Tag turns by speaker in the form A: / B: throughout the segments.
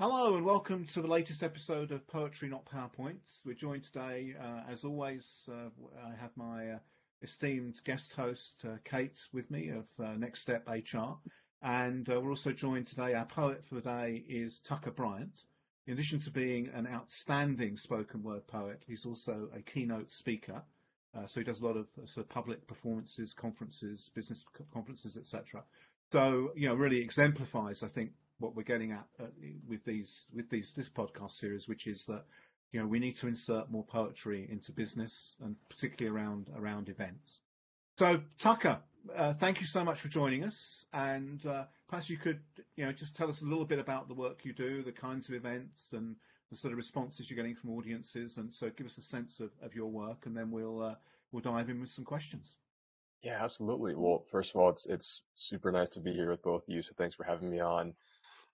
A: Hello and welcome to the latest episode of Poetry Not PowerPoints. We're joined today, uh, as always, uh, I have my uh, esteemed guest host, uh, Kate, with me of uh, Next Step HR. And uh, we're also joined today, our poet for the day is Tucker Bryant. In addition to being an outstanding spoken word poet, he's also a keynote speaker. so he does a lot of sort of public performances, conferences, business conferences, etc. So, you know, really exemplifies, I think, what we're getting at uh, with these with these this podcast series, which is that you know we need to insert more poetry into business and particularly around around events. So Tucker, uh, thank you so much for joining us, and uh, perhaps you could you know just tell us a little bit about the work you do, the kinds of events, and the sort of responses you're getting from audiences, and so give us a sense of, of your work, and then we'll uh, we'll dive in with some questions.
B: Yeah, absolutely. Well, first of all, it's it's super nice to be here with both of you. So thanks for having me on.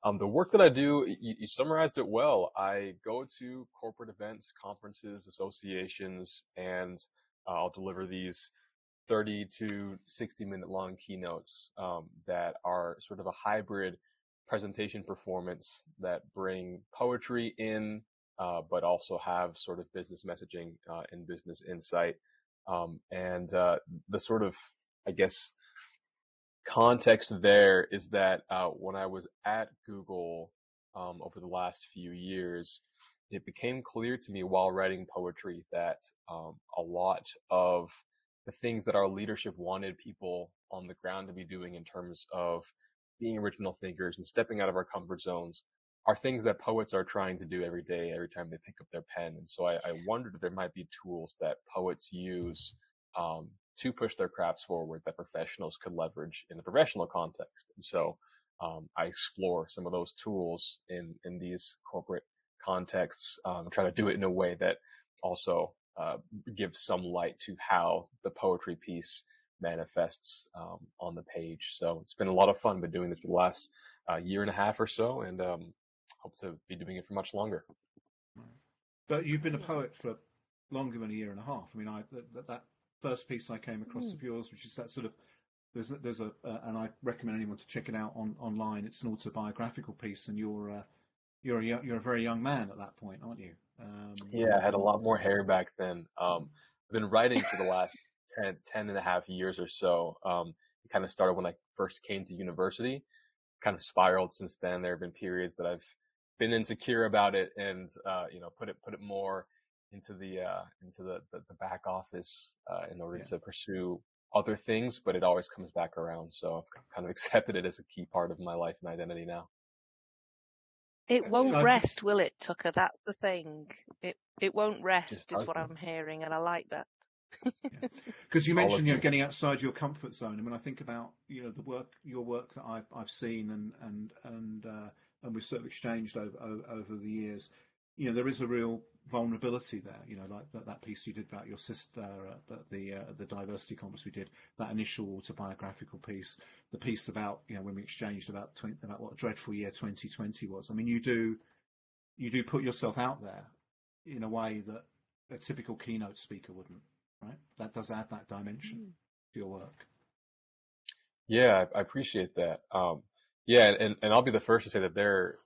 B: Um, the work that I do, you, you, summarized it well. I go to corporate events, conferences, associations, and uh, I'll deliver these 30 to 60 minute long keynotes um, that are sort of a hybrid presentation performance that bring poetry in, uh, but also have sort of business messaging uh, and business insight. Um, and uh, the sort of, I guess, context there is that uh, when I was at Google um, over the last few years, it became clear to me while writing poetry that um, a lot of the things that our leadership wanted people on the ground to be doing in terms of being original thinkers and stepping out of our comfort zones are things that poets are trying to do every day, every time they pick up their pen. And so I, I wondered if there might be tools that poets use um, to push their crafts forward that professionals could leverage in the professional context. And so um, I explore some of those tools in in these corporate contexts, um, try to do it in a way that also uh, gives some light to how the poetry piece manifests um, on the page. So it's been a lot of fun. Been doing this for the last uh, year and a half or so, and um, hope to be doing it for much longer.
A: But you've been a poet for longer than a year and a half. I mean, I that, that first piece I came across mm. of yours, which is that sort of there's a, there's a uh, and I recommend anyone to check it out on online. It's an autobiographical piece, and you're uh, you're a, you're a very young man at that point, aren't you?
B: Um, yeah, I had a lot more hair back then. Um, I've been writing for the last 10, 10 and a half years or so. Um, it kind of started when I first came to university, kind of spiraled since then. There have been periods that I've been insecure about it and, uh, you know, put it, put it more into the uh, into the, the, the back office uh, in order yeah. to pursue other things, but it always comes back around. So I've kind of accepted it as a key part of my life and identity now.
C: It won't rest, will it, Tucker? That's the thing. It it won't rest, is what I'm hearing, and I like that.
A: Because yeah. you mentioned, you know, getting outside your comfort zone. I mean, I think about you know the work, your work that I've I've seen and and and uh, and we've sort of exchanged over, over over the years you know, there is a real vulnerability there. You know, like that, that piece you did about your sister at the uh, the diversity conference we did, that initial autobiographical piece, the piece about you know when we exchanged about 20, about what a dreadful year 2020 was. I mean, you do you do put yourself out there in a way that a typical keynote speaker wouldn't. Right? That does add that dimension mm. to your work.
B: Yeah, I appreciate that. Um, yeah, and, and I'll be the first to say that there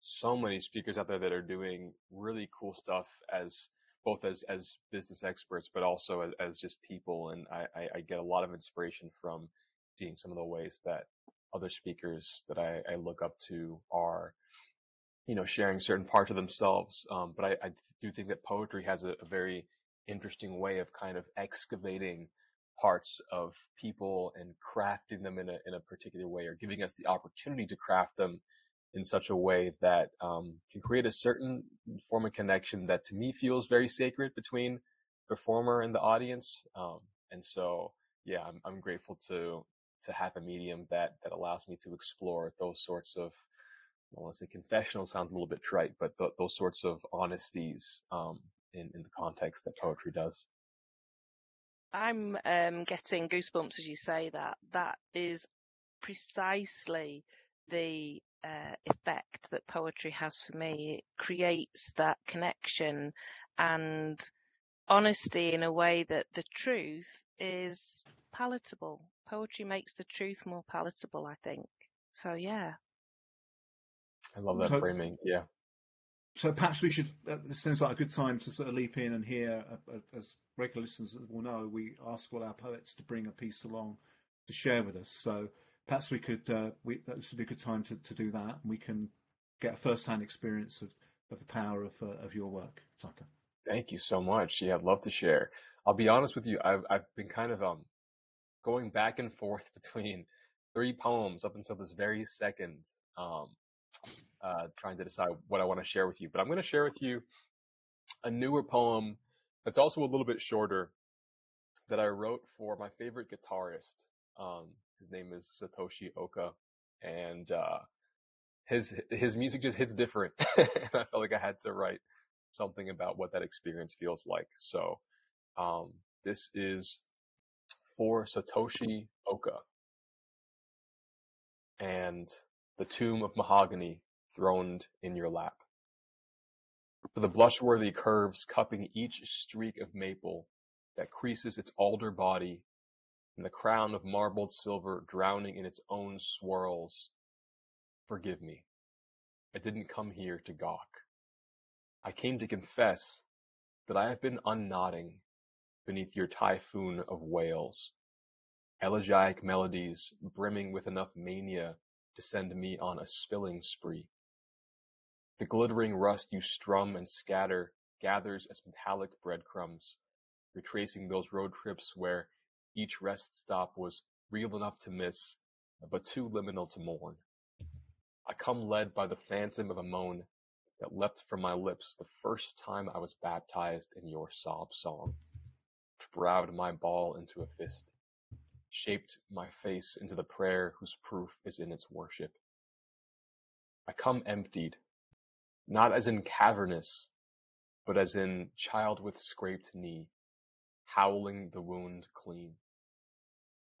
B: so many speakers out there that are doing really cool stuff as both as as business experts, but also as, as just people. And I, I, I, get a lot of inspiration from seeing some of the ways that other speakers that I, I look up to are, you know, sharing certain parts of themselves. Um, but I, I, do think that poetry has a, a very interesting way of kind of excavating parts of people and crafting them in a in a particular way, or giving us the opportunity to craft them in such a way that um, can create a certain form of connection that to me feels very sacred between performer and the audience. Um, and so, yeah, I'm, I'm grateful to to have a medium that that allows me to explore those sorts of well, let's say confessional sounds a little bit trite, but th- those sorts of honesties um, in in the context that poetry does.
C: I'm um, getting goosebumps as you say that. That is precisely the uh, effect that poetry has for me. It creates that connection and honesty in a way that the truth is palatable. Poetry makes the truth more palatable, I think. So yeah.
B: I love that
A: So-
B: framing. Yeah.
A: So perhaps we should. Uh, this seems like a good time to sort of leap in and hear, uh, uh, as regular listeners will know, we ask all our poets to bring a piece along to share with us. So perhaps we could. Uh, we, this would be a good time to, to do that, and we can get a first-hand experience of, of the power of uh, of your work, Tucker.
B: Thank you so much. Yeah, I'd love to share. I'll be honest with you. I've I've been kind of um going back and forth between three poems up until this very second, um, uh, trying to decide what I want to share with you. But I'm going to share with you a newer poem that's also a little bit shorter that I wrote for my favorite guitarist. Um, his name is Satoshi Oka, and uh, his his music just hits different, and I felt like I had to write something about what that experience feels like. So, um, this is for Satoshi Oka and the tomb of mahogany throned in your lap. For the blushworthy curves cupping each streak of maple that creases its alder body, and the crown of marbled silver drowning in its own swirls. Forgive me. I didn't come here to gawk. I came to confess that I have been unknotting beneath your typhoon of wails. Elegiac melodies brimming with enough mania to send me on a spilling spree. The glittering rust you strum and scatter gathers as metallic breadcrumbs, retracing those road trips where each rest stop was real enough to miss, but too liminal to mourn. I come led by the phantom of a moan that leapt from my lips the first time I was baptized in your sob song, which browed my ball into a fist, shaped my face into the prayer whose proof is in its worship. I come emptied, not as in cavernous, but as in child with scraped knee, howling the wound clean.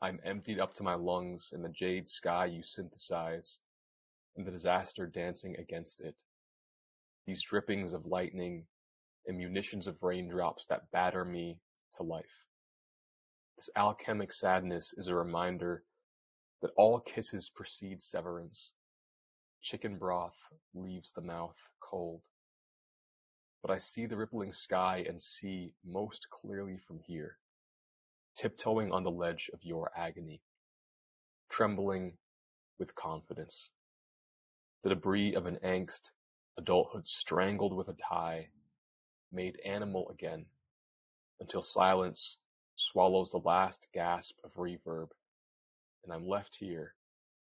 B: I'm emptied up to my lungs in the jade sky you synthesize, and the disaster dancing against it. These drippings of lightning and munitions of raindrops that batter me to life. This alchemic sadness is a reminder that all kisses precede severance. Chicken broth leaves the mouth cold. But I see the rippling sky and see most clearly from here, tiptoeing on the ledge of your agony, trembling with confidence. The debris of an angst, adulthood strangled with a tie, made animal again, until silence swallows the last gasp of reverb, and I'm left here,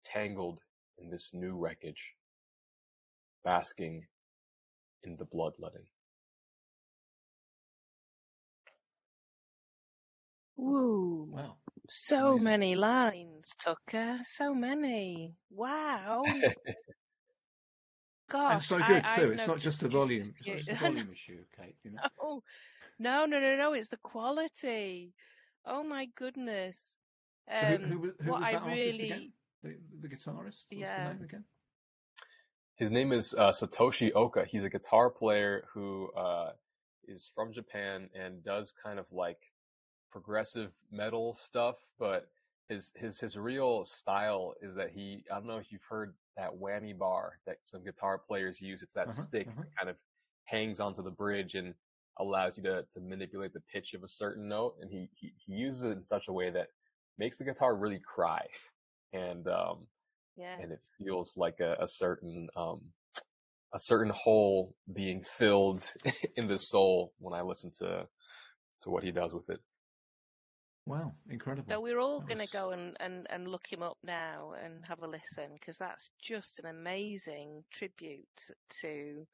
B: tangled in this new wreckage, basking in the bloodletting.
C: Woo.
A: Wow.
C: So
A: Amazing.
C: many lines, Tucker. So many. Wow. Gosh.
A: and so
C: I-
A: good
C: I've
A: too. It's not just the volume. It's not just the volume issue, Kate. You know.
C: No, no, no, no, no. It's the quality. Oh my goodness.
A: So who,
C: Um,
A: who, was- who
C: what
A: was
C: I
A: that artist
C: really,
A: again? The, the guitarist. What's
C: Yeah.
A: the name again?
B: His name is uh, Satoshi Oka. He's a guitar player who uh, is from Japan and does kind of like progressive metal stuff, but his his his real style is that he I don't know if you've heard that whammy bar that some guitar players use. It's that
A: Uh-huh,
B: stick
A: uh-huh.
B: that kind of hangs onto the bridge and allows you to to manipulate the pitch of a certain note, and he he, he uses it in such a way that makes the guitar really cry, and um,
C: yeah.
B: and it feels like a, a certain um a certain hole being filled in the soul when I listen to to what he does with it.
A: Wow, incredible.
C: So we're all going to
A: was-
C: go and, and, and look him up now and have a listen because that's just an amazing tribute to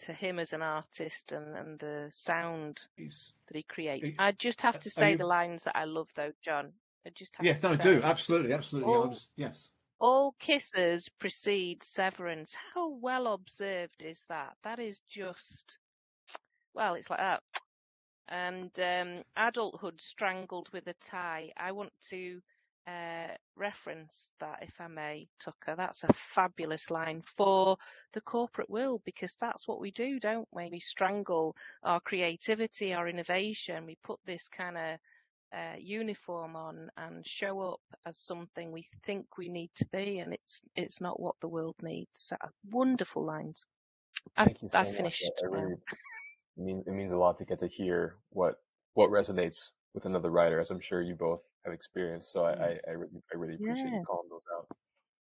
C: to him as an artist and, and the sound
A: He's,
C: that he creates.
A: Are-
C: I just have to say
A: you-
C: the lines that I love though, John. I just have
A: yeah,
C: to
A: no,
C: say,
A: do absolutely, absolutely. I
C: All-
A: was, yes.
C: all kisses precede severance. How well observed is that? That is just well, it's like that. And um, adulthood strangled with a tie. I want to uh, reference that, if I may, Tucker. That's a fabulous line for the corporate world because that's what we do, don't we? We strangle our creativity, our innovation. We put this kind of uh, uniform on and show up as something we think we need to be, and it's it's not what the world needs. So, wonderful lines. I,
B: you so
C: I
B: much.
C: finished.
B: I, I really it means it means a lot to get to hear what what resonates with another writer, as I'm sure you both have experienced. So I I, I really I really appreciate
C: Yeah.
B: you calling those out.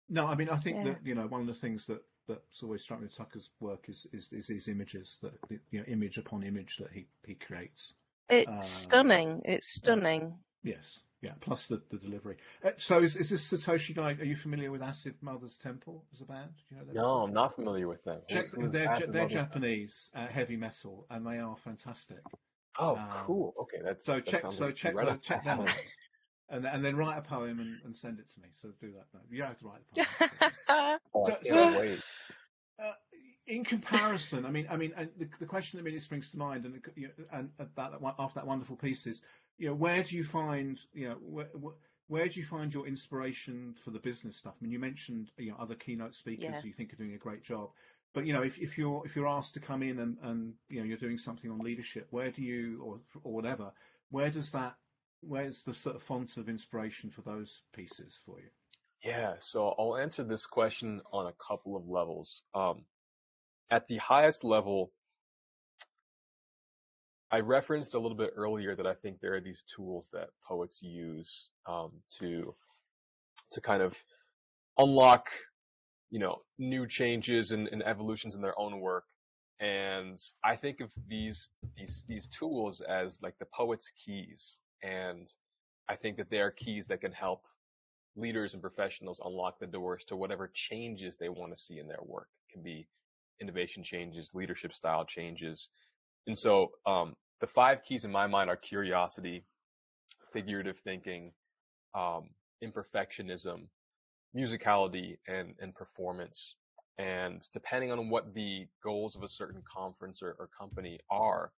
A: No, I mean, I think
C: Yeah.
A: that you know one of the things that that's always struck me with Tucker's work is is, is his images that you know image upon image that he he creates.
C: It's
A: Uh,
C: stunning. It's stunning.
A: Yes, yeah. Plus the, the delivery. Uh, so is, is this Satoshi guy? Are you familiar with Acid Mothers Temple as a band? Do you know that?
B: No, I'm not familiar with them.
A: Check,
B: Who's- who's
A: they're
B: Acid
A: they're Japanese uh, heavy metal, and they are fantastic.
B: Oh,
A: um,
B: cool. Okay, that's
A: So
B: that
A: check
B: sounds
A: so
B: like
A: check
B: right
A: check
B: my
A: them out, and and then write a poem and, and send it to me. So do that. No, you don't have to write the poem.
B: Oh,
A: So-
C: so-
A: Uh, in comparison, I mean, I mean, and the, the question that immediately springs to mind, and you know, and and that after that wonderful piece is, you know, where do you find, you know, where, where do you find your inspiration for the business stuff? I mean, you mentioned, you know, other keynote speakers
C: Yeah.
A: who you think are doing a great job, but you know, if, if you're if you're asked to come in and and you know you're doing something on leadership, where do you or or whatever, where does that, where's the sort of font of inspiration for those pieces for you?
B: Yeah, so I'll answer this question on a couple of levels. Um, at the highest level, I referenced a little bit earlier that I think there are these tools that poets use um, to to kind of unlock, you know, new changes and, and evolutions in their own work. And I think of these these these tools as like the poet's keys, and I think that they are keys that can help leaders and professionals unlock the doors to whatever changes they want to see in their work. It can be innovation changes, leadership style changes. And so, um, the five keys in my mind are curiosity, figurative thinking, um, imperfectionism, musicality, and, and performance. And depending on what the goals of a certain conference or, or company are,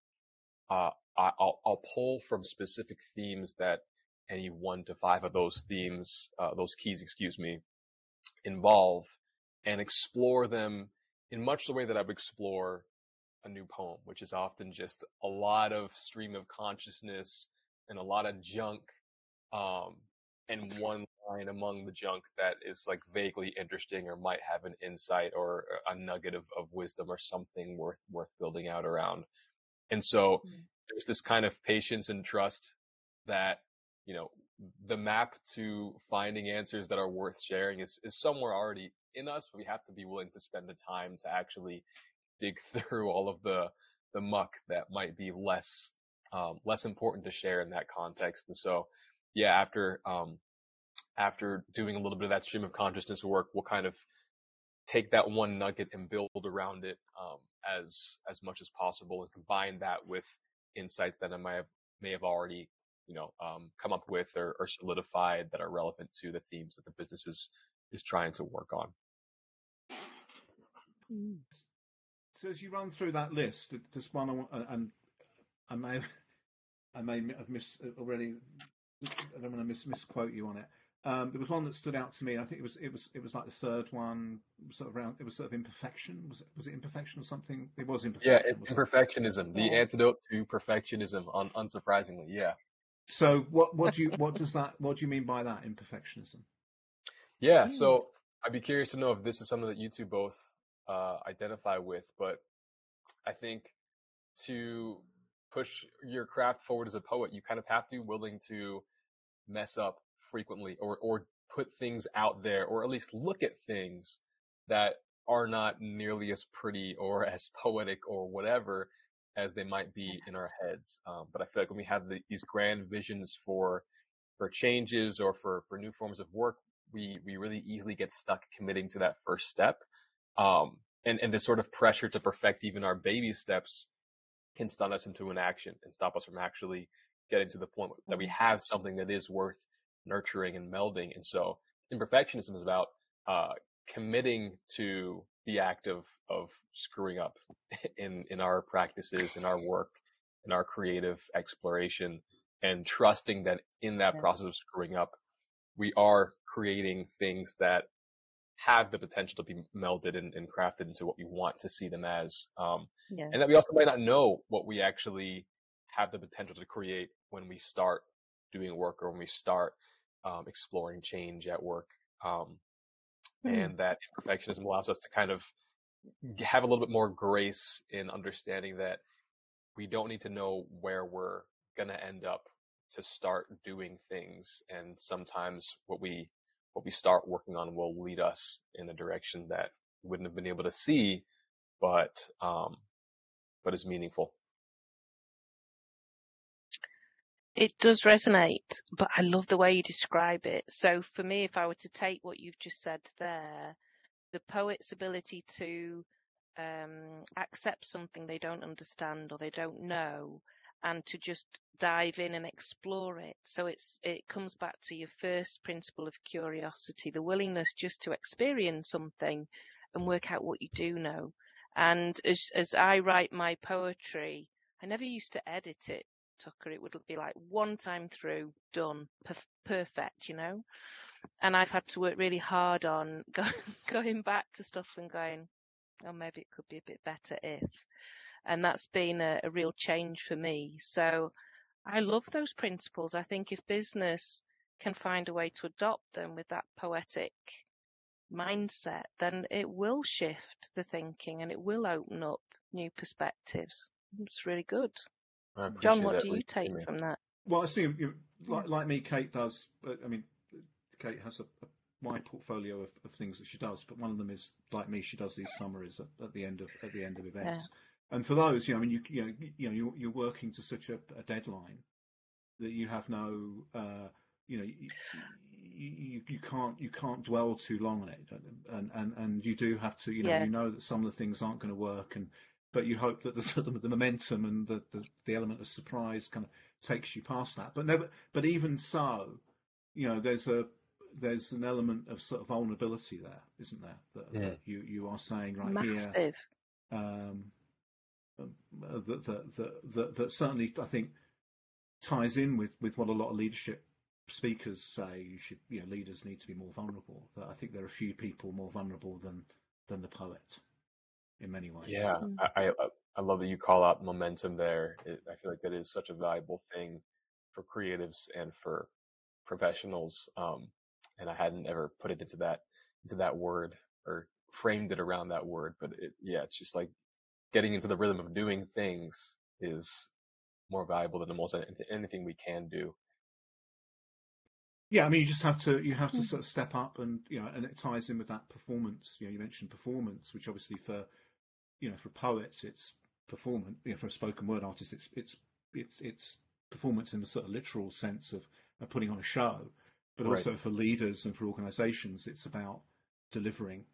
B: uh, I, I'll, I'll pull from specific themes that any one to five of those themes, uh, those keys, excuse me, involve and explore them in much the way that I would explore a new poem, which is often just a lot of stream of consciousness and a lot of junk, um, and one line among the junk that is like vaguely interesting or might have an insight or a nugget of, of wisdom or something worth worth building out around. And so
C: Mm.
B: there's this kind of patience and trust that you know the map to finding answers that are worth sharing is, is somewhere already in us we have to be willing to spend the time to actually dig through all of the the muck that might be less um, less important to share in that context and so yeah after um, after doing a little bit of that stream of consciousness work we'll kind of take that one nugget and build around it um, as as much as possible and combine that with insights that I might have may have already you know um, come up with or, or solidified that are relevant to the themes that the business is is trying to work on.
C: Mm.
A: So as you run through that list, there's one I want, and I may have, I may have missed already. I don't want to mis- misquote you on it. Um, there was one that stood out to me. I think it was it was it was like the third one, sort of around. It was sort of imperfection. Was it was it imperfection or something? It was imperfection.
B: Yeah, it's
A: wasn't it?
B: imperfectionism, the
C: Yeah.
B: antidote to perfectionism. Un- unsurprisingly, yeah,
A: So what what do you what does that what do you mean by that imperfectionism?
B: yeah.
C: Mm.
B: So I'd be curious to know if this is something that you two both uh, identify with, but I think to push your craft forward as a poet, you kind of have to be willing to mess up frequently or, or put things out there or at least look at things that are not nearly as pretty or as poetic or whatever as they might be in our heads. Um, but I feel like when we have the, these grand visions for, for changes or for, for new forms of work, we, we really easily get stuck committing to that first step. Um, and, and this sort of pressure to perfect even our baby steps can stun us into inaction and stop us from actually getting to the point that we have something that is worth nurturing and melding. And so imperfectionism is about, uh, committing to the act of, of screwing up in, in our practices, in our work, in our creative exploration and trusting that in that
C: Yeah.
B: process of screwing up, we are creating things that have the potential to be melded and, and crafted into what we want to see them as. Um,
C: Yeah.
B: and that we also might not know what we actually have the potential to create when we start doing work or when we start um, exploring change at work. Um,
C: Mm.
B: and that imperfectionism allows us to kind of have a little bit more grace in understanding that we don't need to know where we're going to end up to start doing things and sometimes what we what we start working on will lead us in a direction that we wouldn't have been able to see but um but is meaningful
C: It does resonate, but I love the way you describe it. So for me, if I were to take what you've just said there, the poet's ability to um, accept something they don't understand or they don't know, and to just dive in and explore it. So it's it comes back to your first principle of curiosity, the willingness just to experience something and work out what you do know. And as as I write my poetry, I never used to edit it Tucker, it would be like one time through, done, perf- perfect, you know. And I've had to work really hard on go- going back to stuff and going, oh, maybe it could be a bit better if. And that's been a, a real change for me. So I love those principles. I think if business can find a way to adopt them with that poetic mindset, then it will shift the thinking and it will open up new perspectives. It's really good. John, what do you take
B: Amy.
C: from that?
A: Well, I see, you, like, mm. like me, Kate does. But, I mean, Kate has a, a wide portfolio of, of things that she does, but one of them is like me. She does these summaries at, at the end of at the end of events. And for those, you know, I mean, you you know, you know, you're, you're working to such a, a deadline that you have no, uh, you know, you, you, you can't you can't dwell too long on it, and and and you do have to, you know,
C: Yeah.
A: you know that some of the things aren't going to work, and but you hope that the sort the momentum and the, the the element of surprise kind of takes you past that. But never, but even so, you know, there's a there's an element of sort of vulnerability there, isn't there? That,
B: Yeah.
A: that you you are saying right here
C: Massive.
A: um, um, that, that, that, that, that certainly I think ties in with, with what a lot of leadership speakers say. You should, you know, leaders need to be more vulnerable. That I think there are few people more vulnerable than than the poet in many ways.
B: Yeah,
C: Mm.
B: I, I I love that you call out momentum there. It, I feel like that is such a valuable thing for creatives and for professionals. Um, and I hadn't ever put it into that into that word or framed it around that word, but it, yeah, it's just like getting into the rhythm of doing things is more valuable than almost anything, anything we can do.
A: Yeah, I mean, you just have to you have to
C: Mm.
A: sort of step up, and you know, and it ties in with that performance. You know, you mentioned performance, which obviously for you know for poets it's performance. You know, for a spoken word artist, it's it's it's it's performance in the sort of literal sense of, of putting on a show, but
B: Right.
A: also for leaders and for organisations, it's about delivering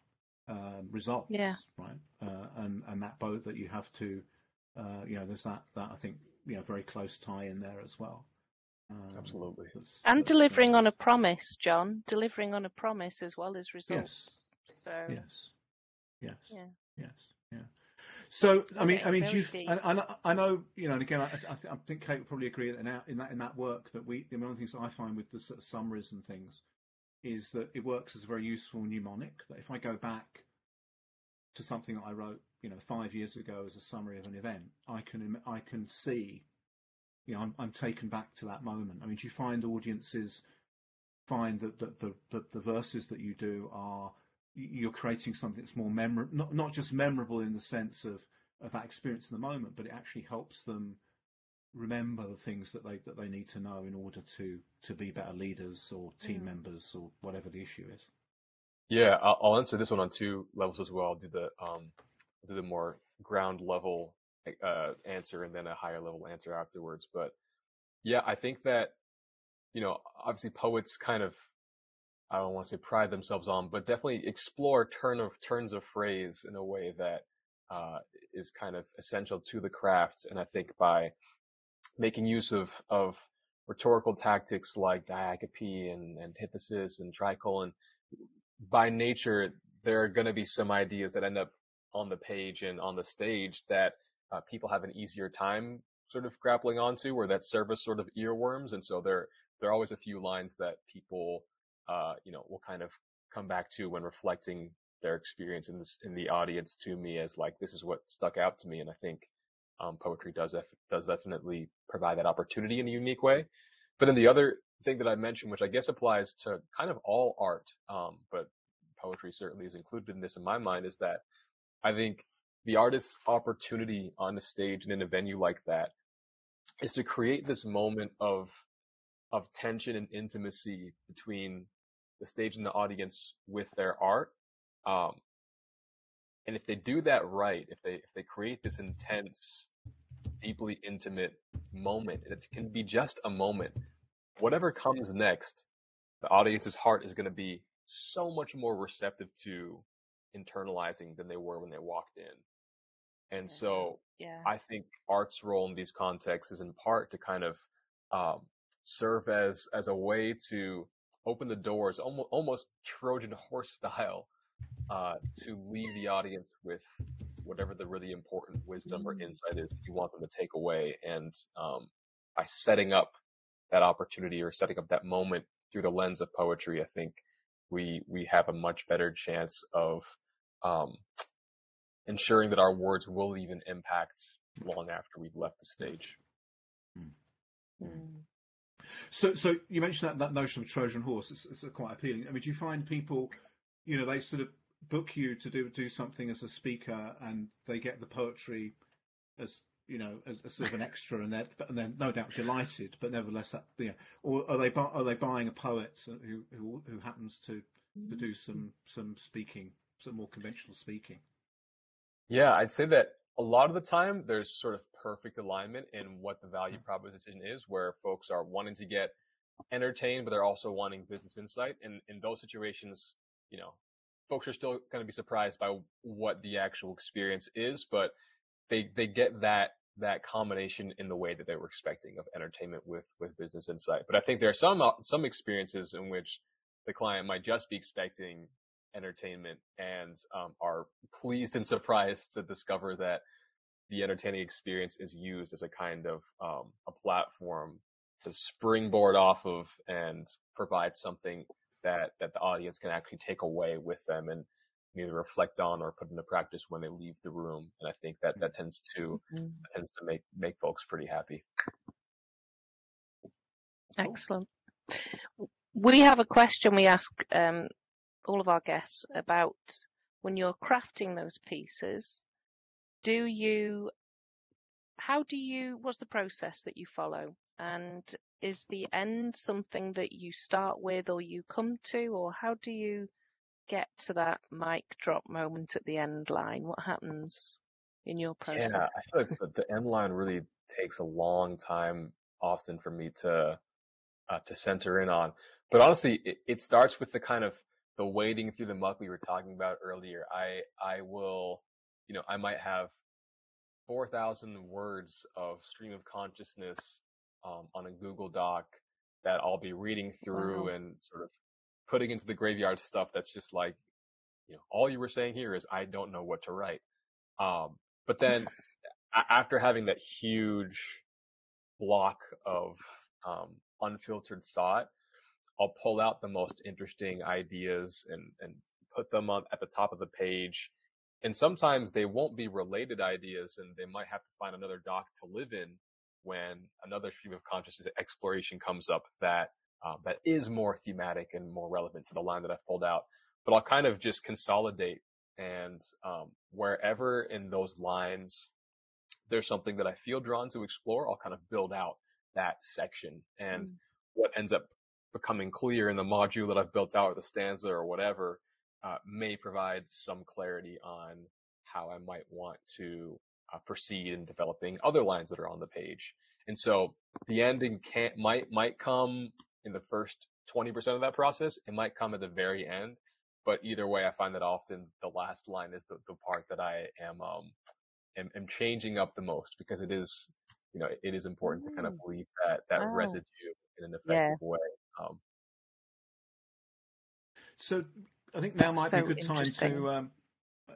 A: um, results.
C: Yeah.
A: Right. Uh, and and that boat that you have to, uh, you know, there's that that I think you know very close tie in there as well. Um,
B: Absolutely.
A: that's-
C: And
A: that's, uh,
C: delivering on a promise, John. Delivering on a promise as well as results. So
A: Yes. Yes.
C: Yeah.
A: Yes. Yeah. So I mean,
C: Okay,
A: I mean, do you?
C: deep.
A: I, I know- I know, you know, and again, I, I, th- I think Kate would probably agree that in, that in that work that we, one of the things I find with the sort of summaries and things is that it works as a very useful mnemonic. That if I go back to something that I wrote, you know, five years ago as a summary of an event, I can I can see, you know, I'm, I'm taken back to that moment. I mean, do you find audiences find that, that the, the the verses that you do are you're creating something that's more memorable, not not just memorable in the sense of of that experience in the moment, but it actually helps them remember the things that they that they need to know in order to to be better leaders or team
C: Mm.
A: members or whatever the issue is.
B: Yeah, I'll, I'll answer this one on two levels as well. I'll do the um, do the more ground level uh, answer and then a higher level answer afterwards. But yeah, I think that you know, obviously poets kind of I don't want to say pride themselves on, but definitely explore turn of turns of phrase in a way that uh, is kind of essential to the craft. And I think by making use of of rhetorical tactics like diacope and antithesis and tricolon, by nature, there are going to be some ideas that end up on the page and on the stage that uh, people have an easier time sort of grappling onto, or that serve as sort of earworms. And so there, there are always a few lines that people, uh, you know, will kind of come back to when reflecting their experience in this, in the audience to me as like, this is what stuck out to me. And I think, um, poetry does, def- does definitely provide that opportunity in a unique way. but then the other thing that I mentioned, which I guess applies to kind of all art, um, but poetry certainly is included in this in my mind, is that I think the artist's opportunity on the stage and in a venue like that is to create this moment of of tension and intimacy between the stage and the audience with their art. Um, and if they do that right, if they if they create this intense, deeply intimate moment, it can be just a moment. Whatever comes next, the audience's heart is going to be so much more receptive to internalizing than they were when they walked in. And so
C: Yeah.
B: I think art's role in these contexts is in part to kind of um, serve as as a way to open the doors, almost almost Trojan horse style, uh, to leave the audience with whatever the really important wisdom or insight is that you want them to take away. And um, by setting up that opportunity or setting up that moment through the lens of poetry, I think we we have a much better chance of um, ensuring that our words will leave an impact long after we've left the stage.
C: Mm.
A: So, so you mentioned that, that notion of Trojan horse. It's, it's quite appealing. I mean, do you find people, you know, they sort of book you to do do something as a speaker, and they get the poetry as you know as, as sort of an extra, and they're and they're no doubt delighted, but nevertheless, that you know, or are they bu- are they buying a poet who who who happens to to do some some speaking, some more conventional speaking?
B: Yeah, I'd say that a lot of the time there's sort of perfect alignment in what the value mm-hmm. proposition is, where folks are wanting to get entertained, but they're also wanting business insight. And in those situations, you know, folks are still going to be surprised by what the actual experience is, but they they get that that combination in the way that they were expecting of entertainment with with business insight. But I think there are some some experiences in which the client might just be expecting entertainment and um, are pleased and surprised to discover that the entertaining experience is used as a kind of um, a platform to springboard off of and provide something that that the audience can actually take away with them and either reflect on or put into practice when they leave the room. And I think that that tends to
C: Mhm.
B: that tends to make make folks pretty happy.
C: Excellent. We have a question we ask um, all of our guests about when you're crafting those pieces. Do you, how do you, what's the process that you follow? And is the end something that you start with or you come to, or how do you get to that mic drop moment at the end line? What happens in your process?
B: Yeah, I feel like the, the end line really takes a long time often for me to uh, to center in on. But honestly, it, it starts with the kind of the wading through the muck we were talking about earlier. I I will, you know, I might have four thousand words of stream of consciousness um, on a Google Doc that I'll be reading through
C: Wow.
B: and sort of putting into the graveyard stuff. That's just like, you know, all you were saying here is I don't know what to write. Um, but then after having that huge block of um, unfiltered thought, I'll pull out the most interesting ideas and, and put them on at the top of the page. And sometimes they won't be related ideas and they might have to find another doc to live in when another stream of consciousness exploration comes up that um, that is more thematic and more relevant to the line that I've pulled out. But I'll kind of just consolidate and um, wherever in those lines there's something that I feel drawn to explore, I'll kind of build out that section. And
C: Mm.
B: what ends up becoming clear in the module that I've built out or the stanza or whatever uh, may provide some clarity on how I might want to uh, proceed in developing other lines that are on the page. And so the ending can't might might come in the first 20% of that process. It might come at the very end. But either way, I find that often the last line is the, the part that I am, um, am, am changing up the most because it is, you know, it is important to kind of leave that, that
C: Wow.
B: residue in an
C: Yeah.
B: effective way. Um,
A: So I think now might be a good time to. Um, uh,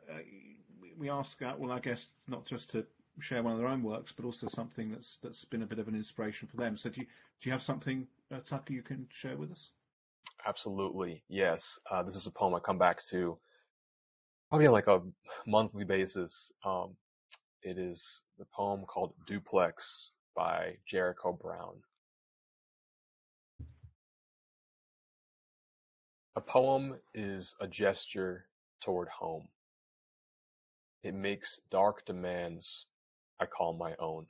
A: we ask uh, I guess not just to share one of their own works, but also something that's that's been a bit of an inspiration for them. So do you, do you have something, uh, Tucker, you can share with us?
B: Absolutely, yes. Uh, this is a poem I come back to probably on like a monthly basis. Um, it is the poem called Duplex by Jericho Brown. A poem is a gesture toward home. It makes dark demands I call my own.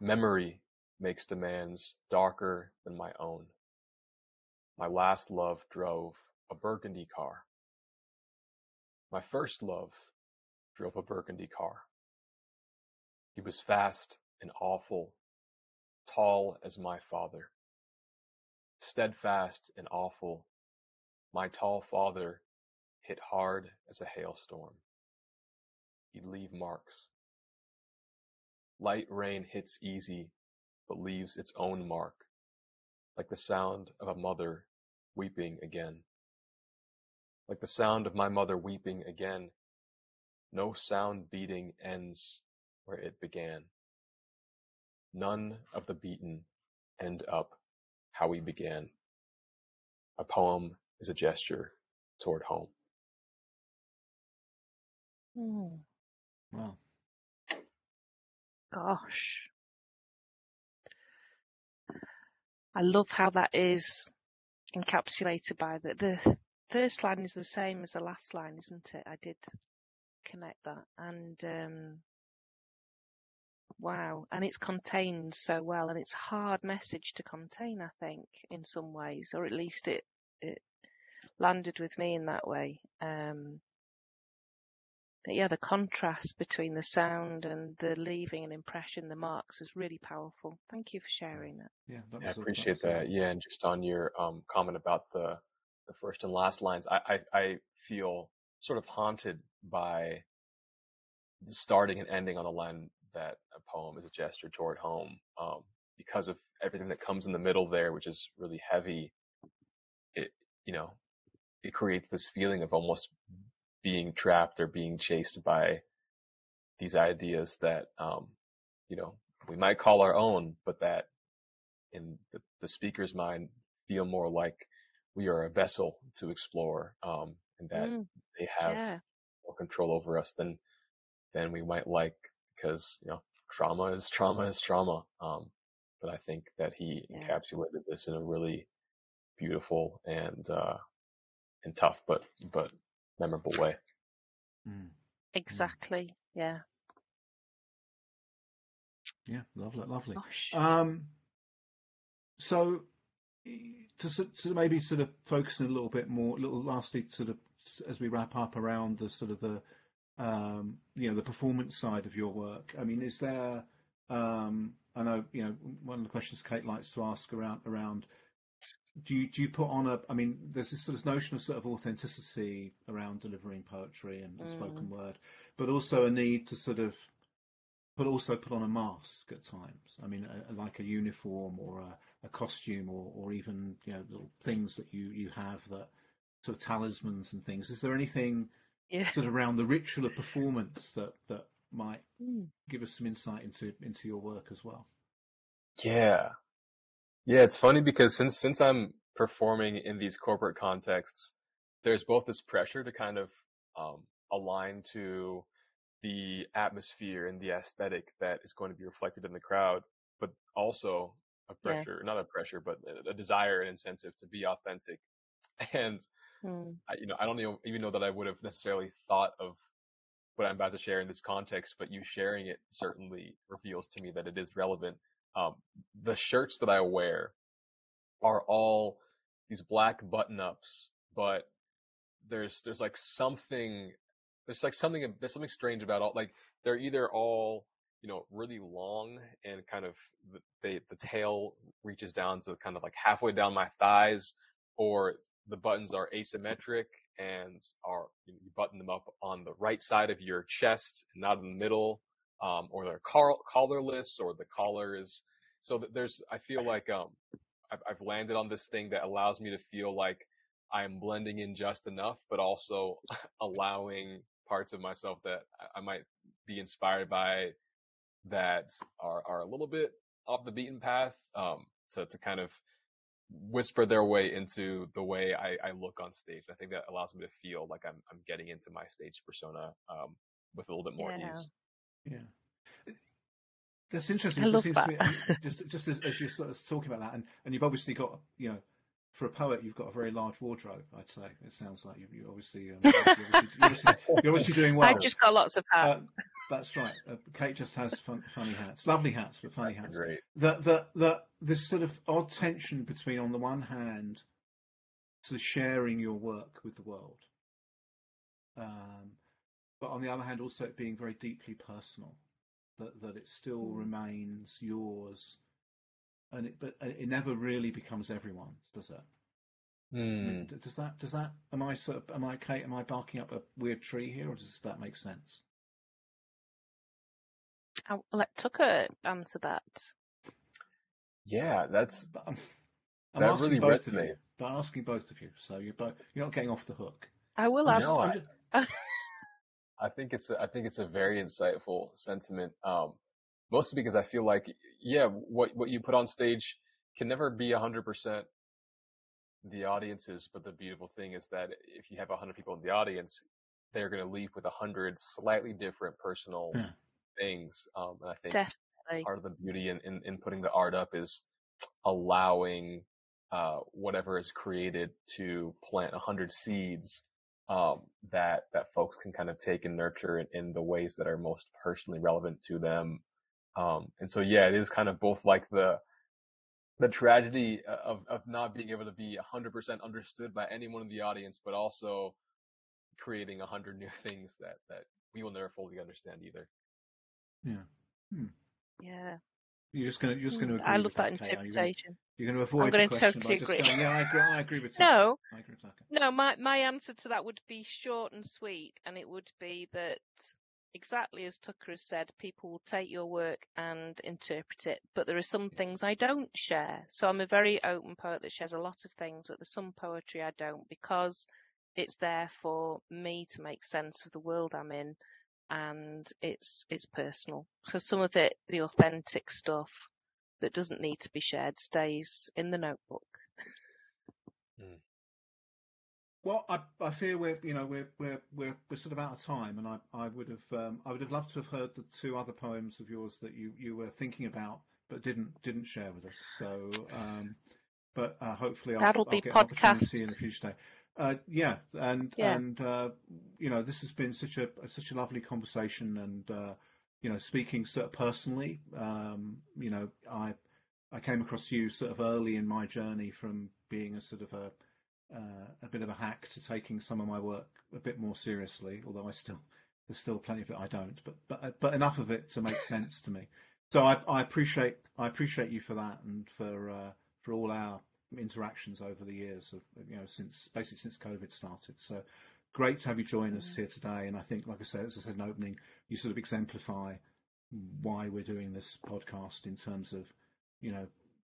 B: Memory makes demands darker than my own. My last love drove a burgundy car. My first love drove a burgundy car. He was fast and awful, tall as my father. Steadfast and awful, my tall father hit hard as a hailstorm. Leave marks. Light rain hits easy, but leaves its own mark, like the sound of a mother weeping again. Like the sound of my mother weeping again, no sound beating ends where it began. None of the beaten end up how we began. A poem is a gesture toward home.
C: Mm,
A: Wow.
C: gosh. I love how that is encapsulated by the the first line is the same as the last line, isn't it? I did connect that and um wow and it's contained so well and it's hard message to contain i think in some ways or at least it it landed with me in that way um yeah the contrast between the sound and the leaving an impression the marks is really powerful thank you for sharing that
A: Yeah, that
B: I appreciate
A: was a-
B: that. Yeah, and just on your um, comment about the the first and last lines, I, I I feel sort of haunted by the starting and ending on the line that a poem is a gesture toward home, um, because of everything that comes in the middle there, which is really heavy. It you know, it creates this feeling of almost being trapped or being chased by these ideas that um, you know we might call our own, but that in the, the speaker's mind feel more like we are a vessel to explore um, and that
C: Mm,
B: they have
C: yeah
B: more control over us than than we might like because you know trauma is trauma is trauma um, but i think that he
C: Yeah.
B: encapsulated this in a really beautiful and uh, and tough but but memorable way
A: Mm.
C: exactly yeah
A: Yeah, lovely, lovely.
C: gosh
A: Um, so to, sort- to maybe sort of focusing a little bit more, a little lastly, sort of as we wrap up around the sort of the um, you know the performance side of your work. I mean, is there? Um, I know you know one of the questions Kate likes to ask around around. Do you do you put on a? I mean, there's this sort of notion of sort of authenticity around delivering poetry and, and spoken word, but also a need to sort of but also put on a mask at times. I mean, a, like a uniform or a, a costume, or, or even you know little things that you you have that sort of talismans and things. Is there anything
C: yeah
A: sort of around the ritual of performance that that might
C: Mm,
A: give us some insight into into your work as well?
B: Yeah. Yeah, it's funny because since since I'm performing in these corporate contexts, there's both this pressure to kind of um, align to the atmosphere and the aesthetic that is going to be reflected in the crowd, but also a
C: Yeah.
B: pressure, not a pressure, but a- a desire and incentive to be authentic. And
C: mm,
B: I, you know, I don't even, even know that I would have necessarily thought of what I'm about to share in this context, but you sharing it certainly reveals to me that it is relevant. Um, the shirts that I wear are all these black button ups, but there's, there's like something, there's like something, there's something strange about all, like they're either all, you know, really long and kind of the, the tail reaches down to kind of like halfway down my thighs or the buttons are asymmetric and are you button them up on the right side of your chest, not in the middle, um, or they're collarless, or the collar is. So th- there's, I feel like um, I've, I've landed on this thing that allows me to feel like I'm blending in just enough, but also allowing parts of myself that I, I might be inspired by that are are a little bit off the beaten path um, to to kind of whisper their way into the way I, I look on stage. I think that allows me to feel like I'm I'm getting into my stage persona um, with a little bit more
C: Yeah.
B: ease.
A: Yeah. That's interesting.
C: I love
A: seems
C: that.
A: to me, just just as, as you're sort of talking about that, and, and you've obviously got you know for a poet, you've got a very large wardrobe. I'd say it sounds like you, you obviously, um, you're, obviously, you're, obviously, you're obviously doing well.
C: I've just got lots of hats.
A: Uh, that's right. Uh, Kate just has fun, funny hats, lovely hats, but funny hats.
B: Great.
A: The the the this sort of odd tension between, on the one hand, sort of sharing your work with the world, um, but on the other hand, also it being very deeply personal. That that it still
C: Mm.
A: remains yours, and it but it never really becomes everyone's, does it? I mean, d- Does that does that am I sort of am I Kate? Am I barking up a weird tree here, or does that make sense?
C: I'll let Tucker answer that.
B: Yeah, that's
A: But I'm, I'm
B: That
A: asking
B: really
A: both of you.
B: resonates.
A: But I'm asking both of you, so you're both you're not getting off the hook.
C: I will
A: I'm
C: ask.
B: No,
A: I'm
B: I-
A: just-
B: I think it's a, I think it's a very insightful sentiment. Um, mostly because I feel like, yeah, what what you put on stage can never be hundred percent the audience's. But the beautiful thing is that if you have hundred people in the audience, they're going to leave with a hundred slightly different personal
A: Yeah.
B: things. Um, and I think
C: Definitely.
B: part of the beauty in, in, in putting the art up is allowing uh, whatever is created to plant a hundred seeds um, that that folks can kind of take and nurture in, in the ways that are most personally relevant to them. Um, and so, yeah, it is kind of both like the the tragedy of of not being able to be hundred percent understood by anyone in the audience, but also creating a hundred new things that that we will never fully understand either.
C: Yeah. Yeah.
A: You're just going to you're just going to
C: Mm,
A: agree
C: I love
A: with
C: that
A: Kate, are you
C: interpretation.
A: You're going to avoid
C: gonna
A: the question
C: totally
A: by just
C: agree.
A: going, yeah, I agree, I agree with Tucker.
C: No,
A: I agree with Tucker.
C: no. My my answer to that would be short and sweet, and it would be that exactly as Tucker has said, people will take your work and interpret it, but there are some things I don't share. So I'm a very open poet that shares a lot of things, but there's some poetry I don't because it's there for me to make sense of the world I'm in, and it's it's personal. So some of it, the authentic stuff that doesn't need to be shared, stays in the notebook.
A: Well, I, I fear we're you know we're we're we're we're sort of out of time, and I I would have um, I would have loved to have heard the two other poems of yours that you, you were thinking about but didn't didn't share with us. So, um, but uh, hopefully I'll,
C: That'll
A: I'll
C: be
A: get an opportunity
C: podcast.
A: in the future. Day. Uh, yeah, and
C: Yeah.
A: and uh, you know this has been such a such a lovely conversation, and uh, you know speaking sort of personally, um, you know I I came across you sort of early in my journey from being a sort of a uh, a bit of a hack to taking some of my work a bit more seriously. Although I still there's still plenty of it I don't, but but but enough of it to make sense to me. So I, I appreciate I appreciate you for that and for uh, for all our interactions over the years of you know since basically since COVID started. So great to have you join us here today. And I think, like I said, as I said in opening, you sort of exemplify why we're doing this podcast in terms of you know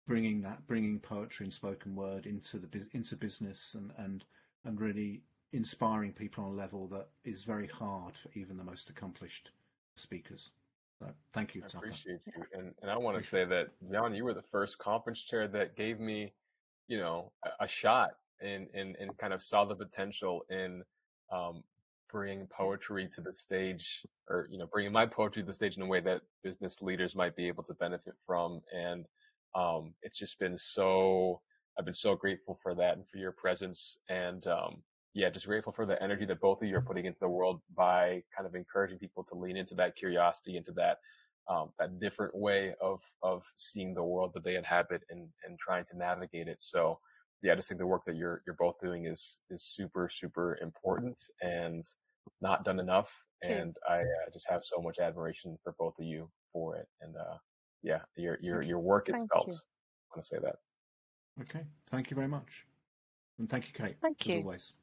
A: bringing that bringing poetry and spoken word into the into business and and and really inspiring people on a level that is very hard for even the most accomplished speakers. So thank you,
B: I appreciate you, and and I want to say that John, you were the first conference chair that gave me, you know, a, a shot and and and kind of saw the potential in um, bringing poetry to the stage, or you know, bringing my poetry to the stage in a way that business leaders might be able to benefit from, and um, it's just been so. I've been so grateful for that and for your presence, and um, yeah, just grateful for the energy that both of you are putting into the world by kind of encouraging people to lean into that curiosity, into that um, that different way of of seeing the world that they inhabit and and trying to navigate it. So yeah, I just think the work that you're you're both doing is is super super important and not done enough.
C: Thank.
B: And I uh, just have so much admiration for both of you for it. And uh, yeah, your your your work is
C: Thank
B: felt.
C: you.
B: I want to say that.
A: Okay, thank you very much, and thank you, Kate.
C: Thank
A: as
C: you.
A: always.